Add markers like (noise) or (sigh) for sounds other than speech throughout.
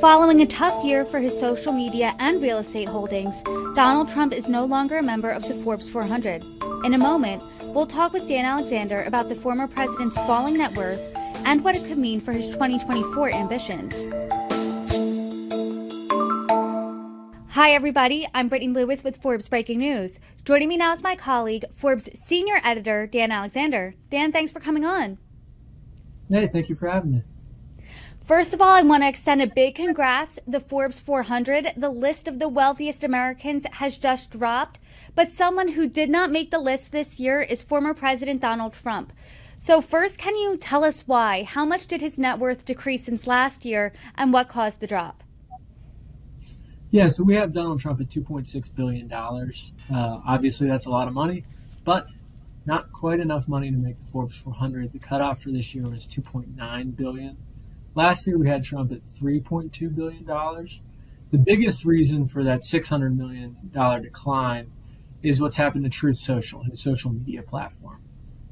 Following a tough year for his social media and real estate holdings, Donald Trump is no longer a member of the Forbes 400. In a moment, we'll talk with Dan Alexander about the former president's falling net worth and what it could mean for his 2024 ambitions. Hi, everybody. I'm Brittany Lewis with Forbes Breaking News. Joining me now is my colleague, Forbes senior editor, Dan Alexander. Dan, thanks for coming on. Hey, thank you for having me. First of all, I want to extend a big congrats. The Forbes 400, the list of the wealthiest Americans, has just dropped. But someone who did not make the list this year is former President Donald Trump. So, first, can you tell us why? How much did his net worth decrease since last year, and what caused the drop? Yeah, so we have Donald Trump at $2.6 billion. Uh, obviously, that's a lot of money, but not quite enough money to make the Forbes 400. The cutoff for this year was 2.9 billion. Last year we had Trump at 3.2 billion dollars. The biggest reason for that 600 million dollar decline is what's happened to Truth Social, his social media platform.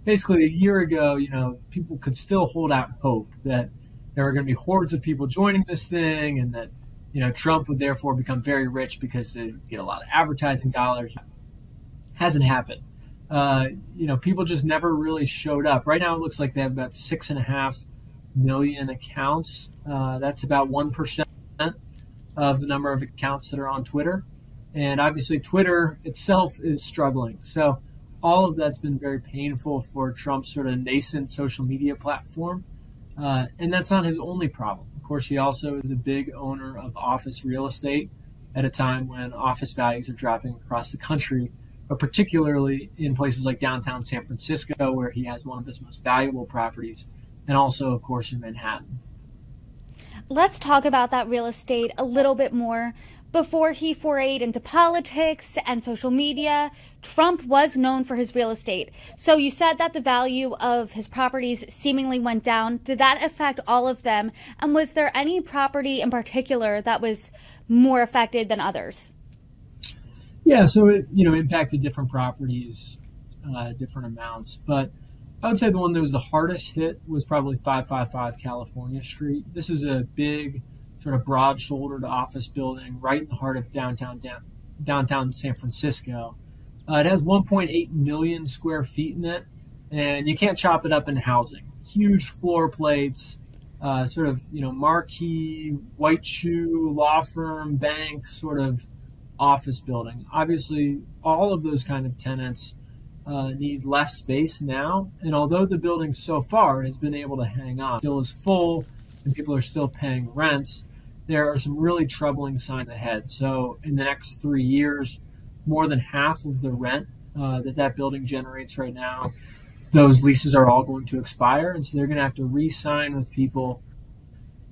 Basically, a year ago, you know, people could still hold out hope that there were going to be hordes of people joining this thing, and that you know Trump would therefore become very rich because they get a lot of advertising dollars. Hasn't happened uh, you know, people just never really showed up. Right now, it looks like they have about six and a half million accounts. Uh, that's about 1% of the number of accounts that are on Twitter. And obviously, Twitter itself is struggling. So, all of that's been very painful for Trump's sort of nascent social media platform. Uh, and that's not his only problem. Of course, he also is a big owner of office real estate at a time when office values are dropping across the country but particularly in places like downtown San Francisco, where he has one of his most valuable properties, and also, of course, in Manhattan. Let's talk about that real estate a little bit more. Before he forayed into politics and social media, Trump was known for his real estate. So you said that the value of his properties seemingly went down. Did that affect all of them? And was there any property in particular that was more affected than others? Yeah, so it you know impacted different properties, uh, different amounts, but I would say the one that was the hardest hit was probably 555 California Street. This is a big, sort of broad-shouldered office building right in the heart of downtown down, downtown San Francisco. Uh, it has 1.8 million square feet in it, and you can't chop it up into housing. Huge floor plates, uh, sort of you know marquee white shoe law firm bank sort of office building. Obviously, all of those kind of tenants uh, need less space now. And although the building so far has been able to hang on, still is full, and people are still paying rents, there are some really troubling signs ahead. So, in the next three years, more than half of the rent uh, that that building generates right now, those leases are all going to expire, and so they're going to have to re-sign with people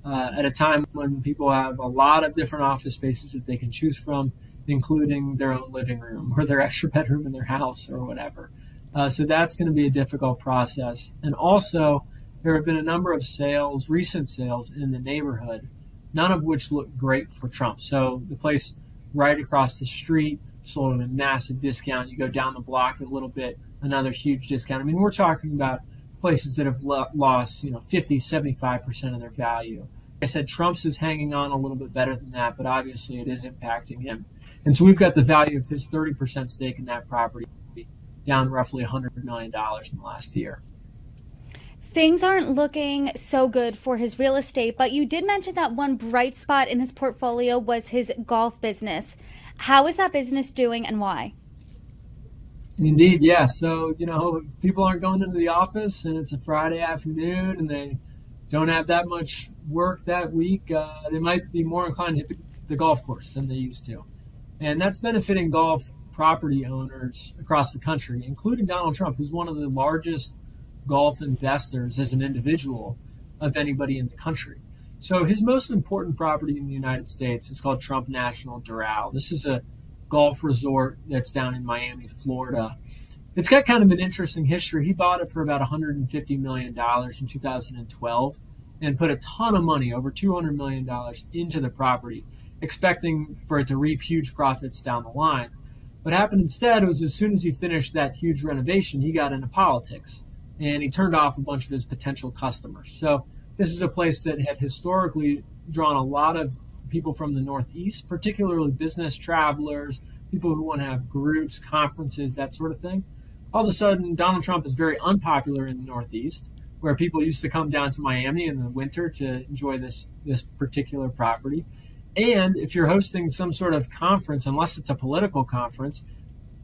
uh, at a time when people have a lot of different office spaces that they can choose from including their own living room or their (laughs) extra bedroom in their house or whatever. Uh, so that's going to be a difficult process. And also, there have been a number of sales, recent sales in the neighborhood, none of which look great for Trump. So the place right across the street sold at a massive discount. You go down the block a little bit, another huge discount. I mean, we're talking about places that have lost, you know, 50, 75% of their value. Like I said Trump's is hanging on a little bit better than that, but obviously it is impacting him. And so we've got the value of his 30% stake in that property down roughly $100 million in the last year. Things aren't looking so good for his real estate, but you did mention that one bright spot in his portfolio was his golf business. How is that business doing and why? Indeed, yes. Yeah. So, you know, people aren't going into the office and it's a Friday afternoon and they don't have that much work that week, uh, they might be more inclined to hit the, the golf course than they used to. And that's benefiting golf property owners across the country, including Donald Trump, who's one of the largest golf investors as an individual of anybody in the country. So his most important property in the United States is called Trump National Doral. This is a golf resort that's down in Miami, Florida. It's got kind of an interesting history. He bought it for about $150 million in 2012 and put a ton of money, over $200 million, into the property expecting for it to reap huge profits down the line. What happened instead was as soon as he finished that huge renovation, he got into politics and he turned off a bunch of his potential customers. So this is a place that had historically drawn a lot of people from the Northeast, particularly business travelers, people who want to have groups, conferences, that sort of thing. All of a sudden, Donald Trump is very unpopular in the Northeast, where people used to come down to Miami in the winter to enjoy this this particular property. And if you're hosting some sort of conference, unless it's a political conference,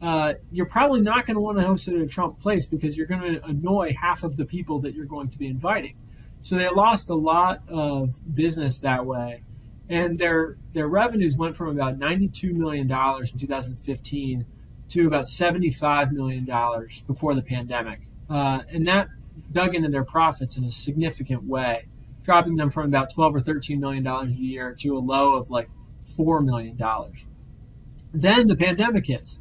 uh, you're probably not going to want to host it at a Trump place because you're going to annoy half of the people that you're going to be inviting. So they lost a lot of business that way, and their their revenues went from about 92 million dollars in 2015 to about 75 million dollars before the pandemic, uh, and that dug into their profits in a significant way, dropping them from about 12 or 13 million dollars a year to a low of like four million dollars. Then the pandemic hits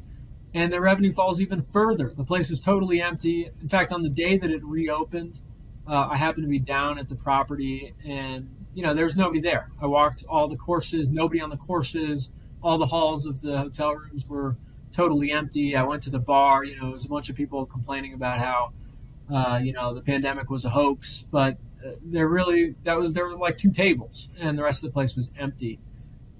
and their revenue falls even further. The place was totally empty. In fact, on the day that it reopened, uh, I happened to be down at the property, and you know there was nobody there. I walked all the courses, nobody on the courses. All the halls of the hotel rooms were totally empty. I went to the bar. You know, it was a bunch of people complaining about how uh, you know the pandemic was a hoax, but there really that was there were like two tables, and the rest of the place was empty.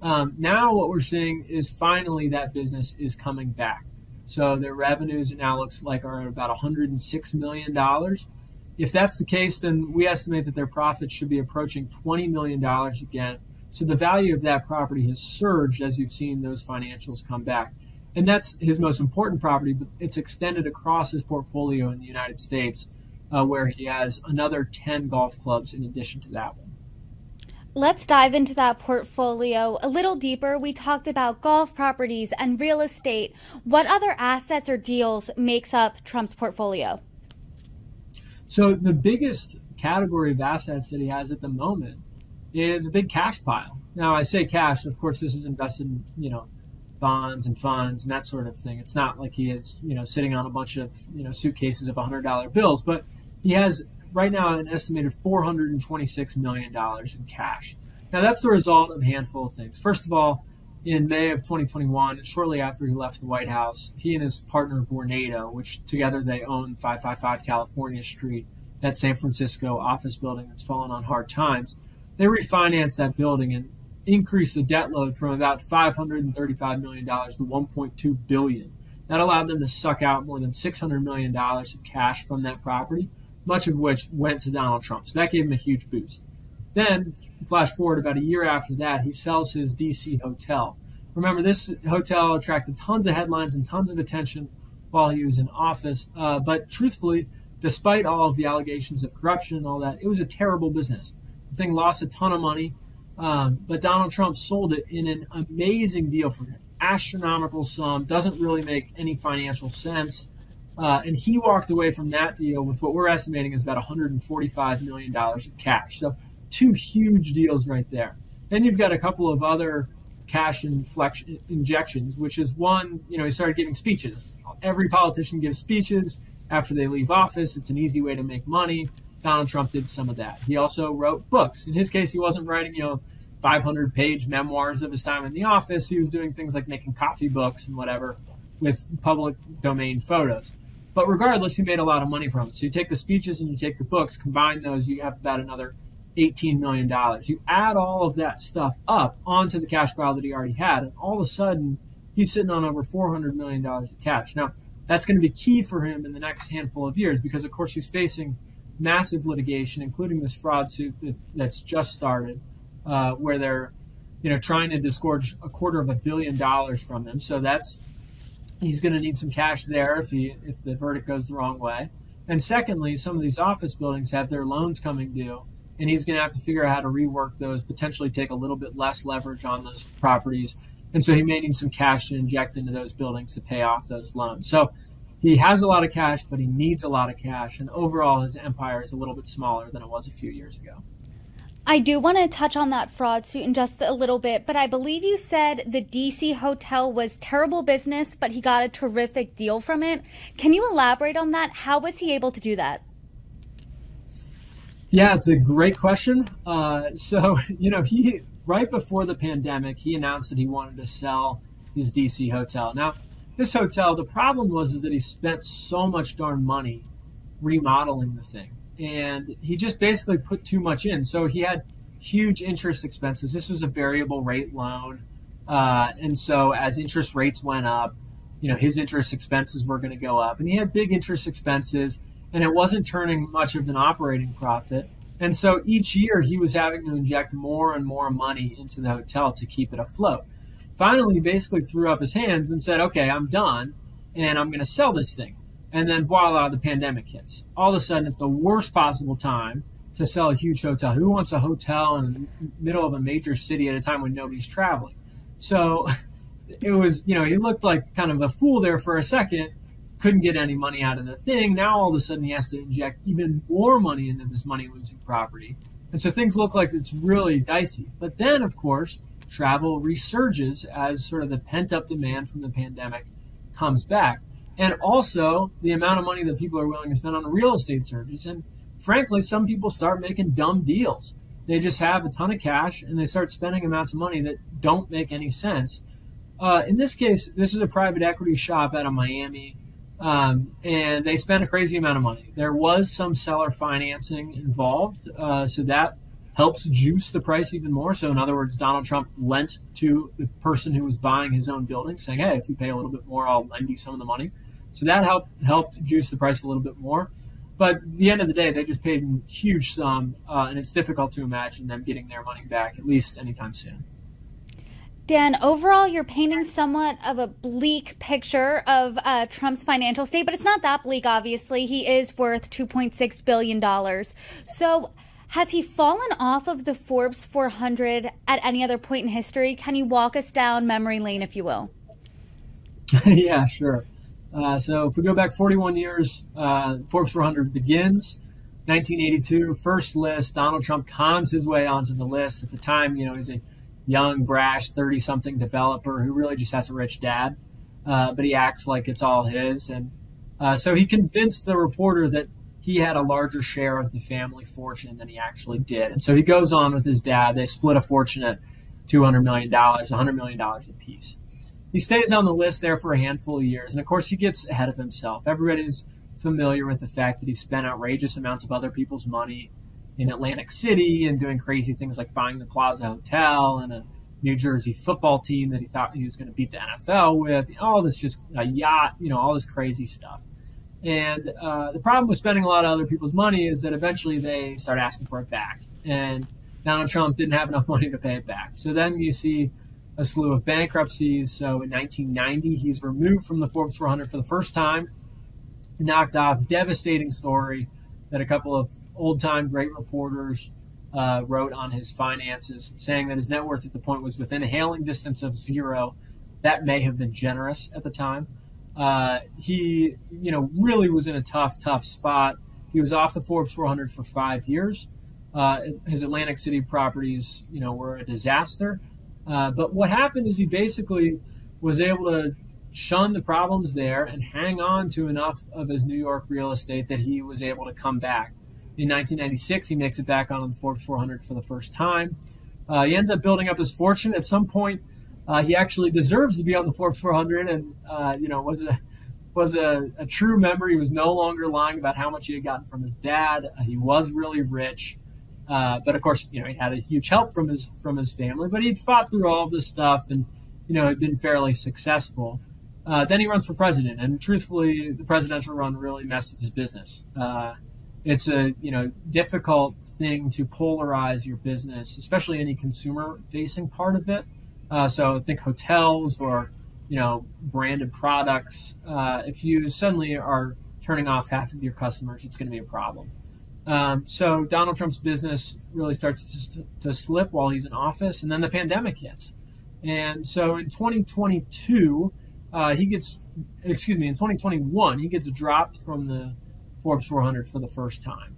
Um, now what we're seeing is finally that business is coming back. So their revenues it now looks like are about 106 million dollars. If that's the case, then we estimate that their profits should be approaching 20 million dollars again. So the value of that property has surged as you've seen those financials come back. And that's his most important property, but it's extended across his portfolio in the United States, uh, where he has another 10 golf clubs in addition to that one. Let's dive into that portfolio a little deeper. We talked about golf properties and real estate. What other assets or deals makes up Trump's portfolio? So the biggest category of assets that he has at the moment is a big cash pile. Now I say cash, of course this is invested in, you know, bonds and funds and that sort of thing. It's not like he is, you know, sitting on a bunch of, you know, suitcases of $100 bills, but he has right now an estimated $426 million in cash. Now, that's the result of a handful of things. First of all, in May of 2021, shortly after he left the White House, he and his partner Vornado, which together they own 555 California Street, that San Francisco office building that's fallen on hard times, they refinanced that building and increased the debt load from about $535 million to 1.2 billion. That allowed them to suck out more than $600 million of cash from that property much of which went to Donald Trump. So that gave him a huge boost. Then, flash forward about a year after that, he sells his DC hotel. Remember, this hotel attracted tons of headlines and tons of attention while he was in office. Uh, but truthfully, despite all of the allegations of corruption and all that, it was a terrible business. The thing lost a ton of money, um, but Donald Trump sold it in an amazing deal for him. Astronomical sum, doesn't really make any financial sense. Uh, and he walked away from that deal with what we're estimating is about $145 million of cash. So, two huge deals right there. Then you've got a couple of other cash injections, which is one, you know, he started giving speeches. Every politician gives speeches after they leave office. It's an easy way to make money. Donald Trump did some of that. He also wrote books. In his case, he wasn't writing, you know, 500 page memoirs of his time in the office. He was doing things like making coffee books and whatever with public domain photos. But regardless, he made a lot of money from it. So you take the speeches and you take the books, combine those, you have about another $18 million. You add all of that stuff up onto the cash pile that he already had, and all of a sudden, he's sitting on over $400 million of cash. Now, that's going to be key for him in the next handful of years because, of course, he's facing massive litigation, including this fraud suit that, that's just started, uh, where they're you know, trying to disgorge a quarter of a billion dollars from him. So that's he's going to need some cash there if he if the verdict goes the wrong way. And secondly, some of these office buildings have their loans coming due, and he's going to have to figure out how to rework those, potentially take a little bit less leverage on those properties. And so he may need some cash to inject into those buildings to pay off those loans. So he has a lot of cash, but he needs a lot of cash. And overall, his empire is a little bit smaller than it was a few years ago. I do want to touch on that fraud suit in just a little bit, but I believe you said the DC hotel was terrible business, but he got a terrific deal from it. Can you elaborate on that? How was he able to do that? Yeah, it's a great question. Uh, so, (laughs) you know, he right before the pandemic, he announced that he wanted to sell his DC hotel. Now, this hotel, the problem was is that he spent so much darn money remodeling the thing and he just basically put too much in. So he had huge interest expenses. This was a variable rate loan. Uh, and so as interest rates went up, you know, his interest expenses were going to go up. And he had big interest expenses, and it wasn't turning much of an operating profit. And so each year he was having to inject more and more money into the hotel to keep it afloat. Finally, he basically threw up his hands and said, okay, I'm done, and I'm going to sell this thing. And then voila, the pandemic hits. All of a sudden, it's the worst possible time to sell a huge hotel. Who wants a hotel in the middle of a major city at a time when nobody's traveling? So (laughs) it was, you know, he looked like kind of a fool there for a second, couldn't get any money out of the thing. Now all of a sudden he has to inject even more money into this money losing property. And so things look like it's really dicey. But then, of course, travel resurges as sort of the pent up demand from the pandemic comes back. And also the amount of money that people are willing to spend on real estate surges. And frankly, some people start making dumb deals. They just have a ton of cash and they start spending amounts of money that don't make any sense. Uh, in this case, this is a private equity shop out of Miami, um, and they spent a crazy amount of money. There was some seller financing involved, uh, so that helps juice the price even more. So, in other words, Donald Trump lent to the person who was buying his own building, saying, "Hey, if you pay a little bit more, I'll lend you some of the money." So that helped helped juice the price a little bit more. But at the end of the day, they just paid a huge sum, uh, and it's difficult to imagine them getting their money back, at least anytime soon. Dan, overall, you're painting somewhat of a bleak picture of uh, Trump's financial state, but it's not that bleak, obviously. He is worth $2.6 billion. So, has he fallen off of the Forbes 400 at any other point in history? Can you walk us down memory lane, if you will? (laughs) yeah, sure. Uh, so if we go back 41 years, uh, Forbes 400 begins. 1982, first list. Donald Trump cons his way onto the list. At the time, you know, he's a young, brash, 30 something developer who really just has a rich dad, uh, but he acts like it's all his. And uh, so he convinced the reporter that he had a larger share of the family fortune than he actually did. And so he goes on with his dad. They split a fortune at $200 million, $100 million apiece he stays on the list there for a handful of years. And of course, he gets ahead of himself. Everybody's familiar with the fact that he spent outrageous amounts of other people's money in Atlantic City and doing crazy things like buying the Plaza Hotel and a New Jersey football team that he thought he was going to beat the NFL with. All this just a yacht, you know, all this crazy stuff. And uh, the problem with spending a lot of other people's money is that eventually they start asking for it back. And Donald Trump didn't have enough (laughs) money to pay it back. So then you see a slew of bankruptcies. So in 1990, he's removed from the Forbes 400 for the first time, knocked off. Devastating story that a couple of old time great reporters uh, wrote on his finances, saying that his net worth at the point was within a hailing distance of zero. That may have been generous at the time. Uh, he, you know, really was in a tough, tough spot. He was off the Forbes 400 for five years. Uh, his Atlantic City properties, you know, were a disaster. Uh, but what happened is he basically was able to shun the problems there and hang on to enough of his New York real estate that he was able to come back. In 1996, he makes it back on the Forbes 400 for the first time. Uh, he ends up building up his fortune. At some point, uh, he actually deserves to be on the Forbes 400, and uh, you know was a was a, a, true member. He was no longer lying about how much he had gotten from his dad. Uh, he was really rich. Uh, but of course, you know, he had a huge help from his from his family. But he'd fought through all of this stuff, and you know, had been fairly successful. Uh, then he runs for president, and truthfully, the presidential run really messed with his business. Uh, it's a you know difficult thing to polarize your business, especially any consumer-facing part of it. Uh, so think hotels or you know branded products. Uh, if you suddenly are turning off half of your customers, it's going to be a problem. Um, so Donald Trump's business really starts to, to, slip while he's in office, and then the pandemic hits. And so in 2022, uh, he gets, excuse me, in 2021, he gets dropped from the Forbes 400 for the first time.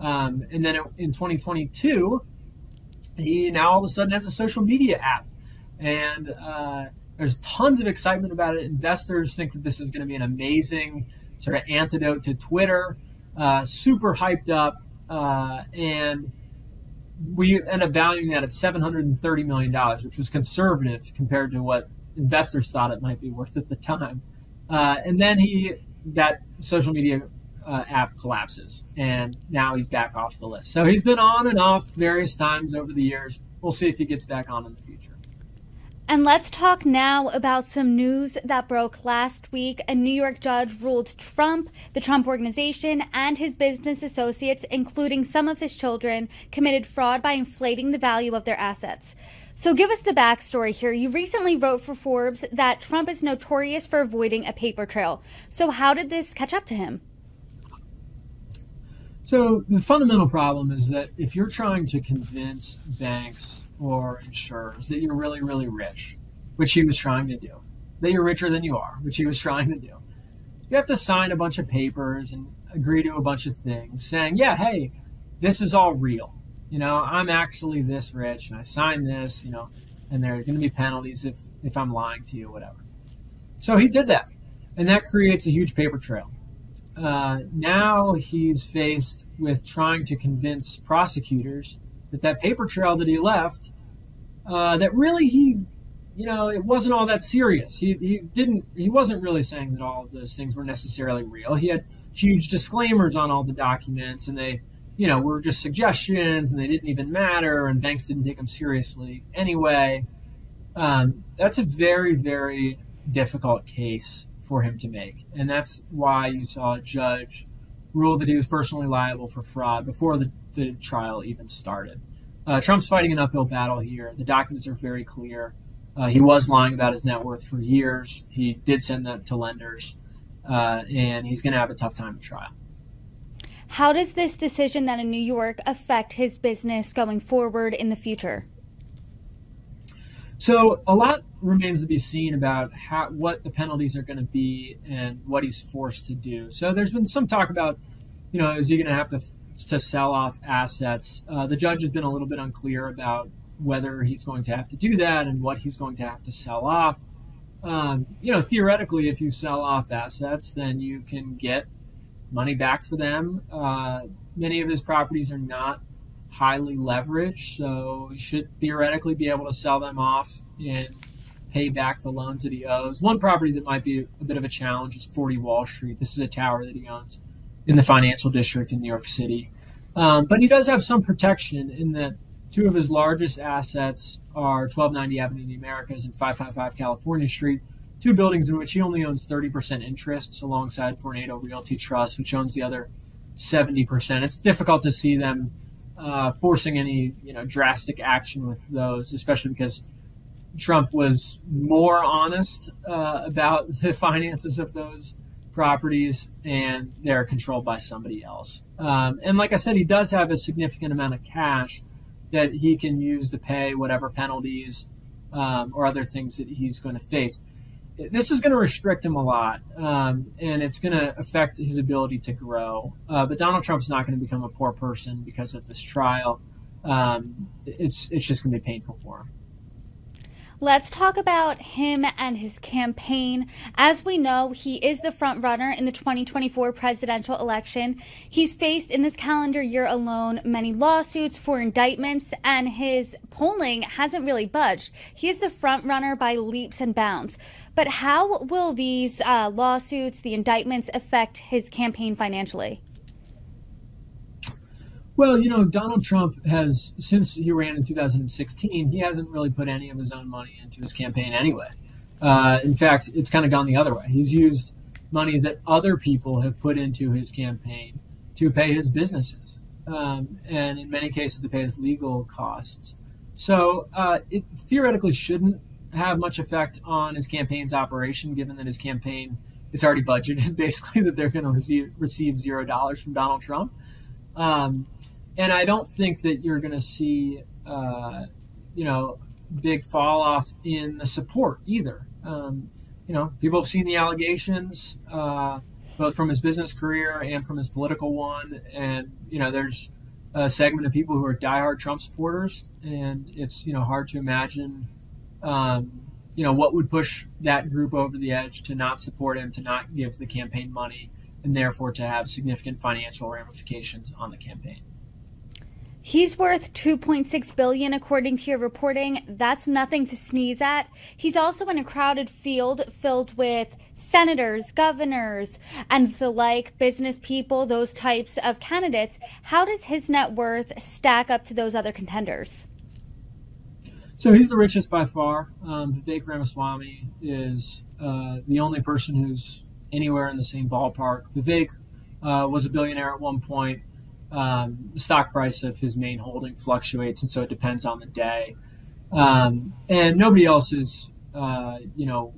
Um, and then in 2022, he now all of a sudden has a social media app. And uh, there's tons of excitement about it. Investors think that this is going to be an amazing sort of antidote to Twitter uh, super hyped up, uh, and we end up valuing that at 730 million dollars, which was conservative compared to what investors thought it might be worth at the time. Uh, and then he that social media uh, app collapses, and now he's back off the list. So he's been on and off various times over the years. We'll see if he gets back on in the future. And let's talk now about some news that broke last week. A New York judge ruled Trump, the Trump Organization, and his business associates, including some of his children, committed fraud by inflating the value of their assets. So give us the backstory here. You recently wrote for Forbes that Trump is notorious for avoiding a paper trail. So how did this catch up to him? So the fundamental problem is that if you're trying to convince banks or insurers that you're really, really rich, which he was trying to do, that you're richer than you are, which he was (laughs) trying to do, you have to sign a bunch of papers and agree to a bunch of things saying, yeah, hey, this is all real. You know, I'm actually this rich and I signed this, you know, and there are going to be penalties if, if I'm lying to you, whatever. So he did that. And that creates a huge paper trail uh, now he's faced with trying to convince prosecutors that that paper trail that he left, uh, that really he, you know, it wasn't all that serious. He, he didn't, he wasn't really saying that all of those things were necessarily real. He had huge disclaimers on all the documents and they, you know, were just suggestions and they didn't even matter and banks didn't take them seriously anyway. Um, that's a very, very difficult case for him to make. And that's why you saw a judge rule that he was personally liable for fraud before the, the trial even started. Uh, Trump's fighting an uphill battle here. The documents are very clear. Uh, he was lying about his net worth for years. He did send that to lenders, uh, and he's going to have a tough time at trial. How does this decision then in New York affect his business going forward in the future? So a lot remains to be seen about how what the penalties are going to be and what he's forced to do. So there's been some talk about, you know, is he going to have to to sell off assets? Uh, the judge has been a little bit unclear about whether he's going to have to do that and what he's going to have to sell off. Um, you know, theoretically, if you sell off assets, then you can get money back for them. Uh, many of his properties are not highly leveraged, so he should theoretically be able to sell them off and pay back the loans that he owes. One property that might be a bit of a challenge is 40 Wall Street. This is a tower that he owns in the financial district in New York City. Um, but he does have some protection in that two of his largest assets are 1290 Avenue of the Americas and 555 California Street, two buildings in which he only owns 30% interests alongside Vornado Realty Trust, which owns the other 70%. It's difficult to see them uh, forcing any you know drastic action with those, especially because Trump was more honest uh, about (laughs) the finances of those properties and they're controlled by somebody else. Um, and like I said, he does have a significant amount of cash that he can use to pay whatever penalties um, or other things that he's going to face this is going to restrict him a lot, um, and it's going to affect his ability to grow. Uh, but Donald Trump's not going to become a poor person because of this trial. Um, it's it's just going to be painful for him. Let's talk about him and his campaign. As we know, he is the front runner in the 2024 presidential election. He's faced in this calendar year alone many lawsuits for indictments, and his polling hasn't really budged. He is the front runner by leaps and bounds. But how will these uh, lawsuits, the indictments, affect his campaign financially? Well, you know, Donald Trump has, since he ran in 2016, he hasn't really put any of his own money into his campaign anyway. Uh, in fact, it's kind of gone the other way. He's used money that other people have put into his campaign to pay his businesses, um, and in many cases to pay his legal costs. So uh, it theoretically shouldn't have much effect on his campaign's operation, given that his campaign it's already budgeted (laughs) basically that they're going to receive zero dollars from Donald Trump. Um, and I don't think that you're going to see, uh, you know, big fall off in the support either. Um, you know, people have seen the allegations, uh, both from his business career and from his political one, and you know, there's a segment of people who are diehard Trump supporters, and it's you know hard to imagine, um, you know, what would push that group over the edge to not support him, to not give the campaign money, and therefore to have significant financial ramifications on the campaign. He's worth 2.6 billion according to your reporting. That's nothing to sneeze at. He's also in a crowded field filled with senators, governors, and the like, business people, those types of candidates. How does his net worth stack up to those other contenders? So he's the richest by far. Um, Vivek Ramaswamy is uh, the only person who's anywhere in the same ballpark. Vivek uh, was a billionaire at one point. Um, the stock price of his main holding fluctuates, and so it depends on the day. Um, and nobody else is, uh, you know,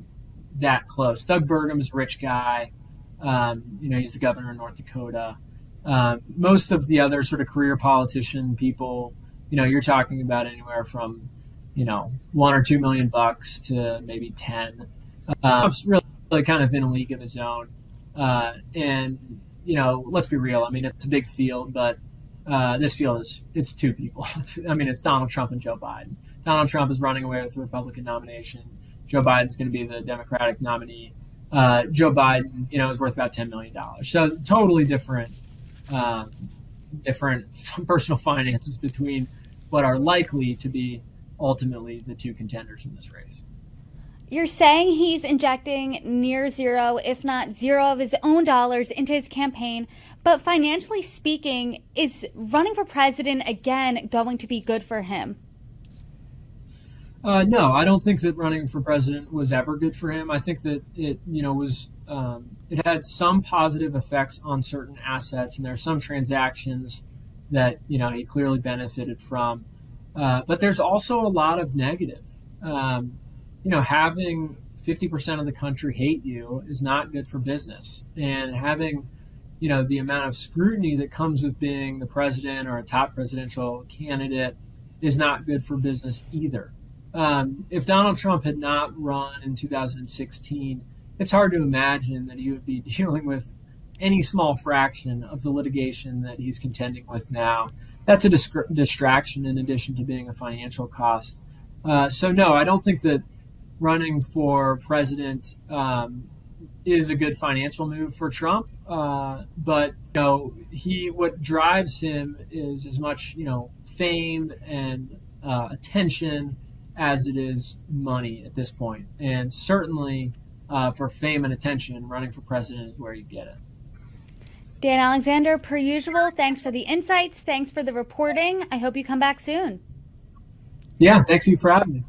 that close. Doug Burgum is a rich guy. Um, you know, he's the governor of North Dakota. Um, most of the other sort of career politician people, you know, you're talking about anywhere from you know, one or two million bucks to maybe 10. Uh, really, really kind of in a league of his own. Uh, and, you know, let's be real. I mean, it's a big field, but uh, this field is, it's two people. (laughs) I mean, it's Donald Trump and Joe Biden. Donald Trump is running away with the Republican nomination. Joe Biden's going to be the Democratic nominee. Uh, Joe Biden, you know, is worth about $10 million. So totally different, um, different (laughs) personal finances between what are likely to be ultimately the two contenders in this race. You're saying he's injecting near zero, if not zero, of his own dollars into his campaign. But financially speaking, is running for president again going to be good for him? Uh, no, I don't think that running for president was ever good for him. I think that it, you know, was um, it had some positive effects on certain assets, and there are some transactions that you know he clearly benefited from. Uh, but there's also a lot of negative. Um, you know, having 50% of the country hate you is not good for business. And having, you know, the amount of scrutiny that comes with being the president or a top presidential candidate is not good for business either. Um, if Donald Trump had not run in 2016, it's hard to imagine that he would be (laughs) dealing with any small fraction of the litigation that he's contending with now that's a distraction in addition to being a financial cost. Uh, so no, I don't think that running for president um, is a good financial move for Trump. Uh, but you know, he what drives him is as much you know fame and uh, attention as it is money at this point. and certainly uh, for fame and attention, running for president is where you get it. Dan Alexander, per usual, thanks for the insights. Thanks for the reporting. I hope you come back soon. Yeah, thanks you for having me.